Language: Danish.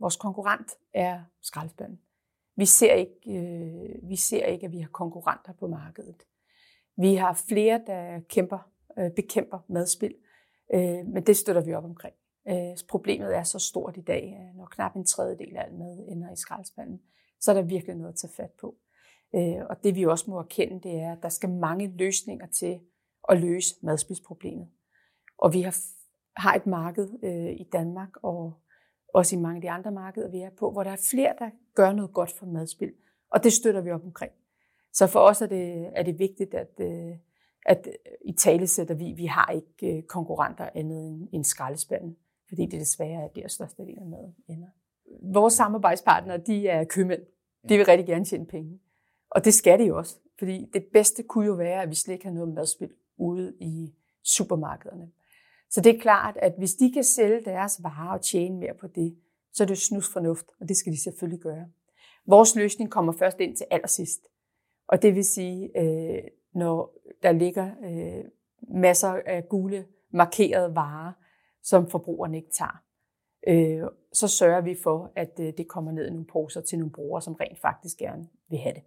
Vores konkurrent er skraldespanden. Vi ser ikke, øh, vi ser ikke, at vi har konkurrenter på markedet. Vi har flere, der kæmper, øh, bekæmper madspil, øh, men det støtter vi op omkring. Øh, problemet er så stort i dag, når knap en tredjedel af alt mad ender i skraldespanden, så er der virkelig noget at tage fat på. Øh, og det vi også må erkende, det er, at der skal mange løsninger til at løse madspilsproblemet. Og vi har, har et marked øh, i Danmark, og også i mange af de andre markeder, vi er på, hvor der er flere, der gør noget godt for madspil. Og det støtter vi op omkring. Så for os er det, er det vigtigt, at, øh, at i tale sætter vi, vi har ikke øh, konkurrenter andet end, skraldespanden, fordi det desværre er der største del af maden ender. Vores samarbejdspartnere, de er købmænd. De vil rigtig gerne tjene penge. Og det skal de jo også, fordi det bedste kunne jo være, at vi slet ikke har noget madspil ude i supermarkederne. Så det er klart, at hvis de kan sælge deres varer og tjene mere på det, så er det snus fornuft, og det skal de selvfølgelig gøre. Vores løsning kommer først ind til allersidst. Og det vil sige, øh, når der ligger øh, masser af gule markerede varer, som forbrugerne ikke tager, øh, så sørger vi for, at det kommer ned i nogle poser til nogle brugere, som rent faktisk gerne vil have det.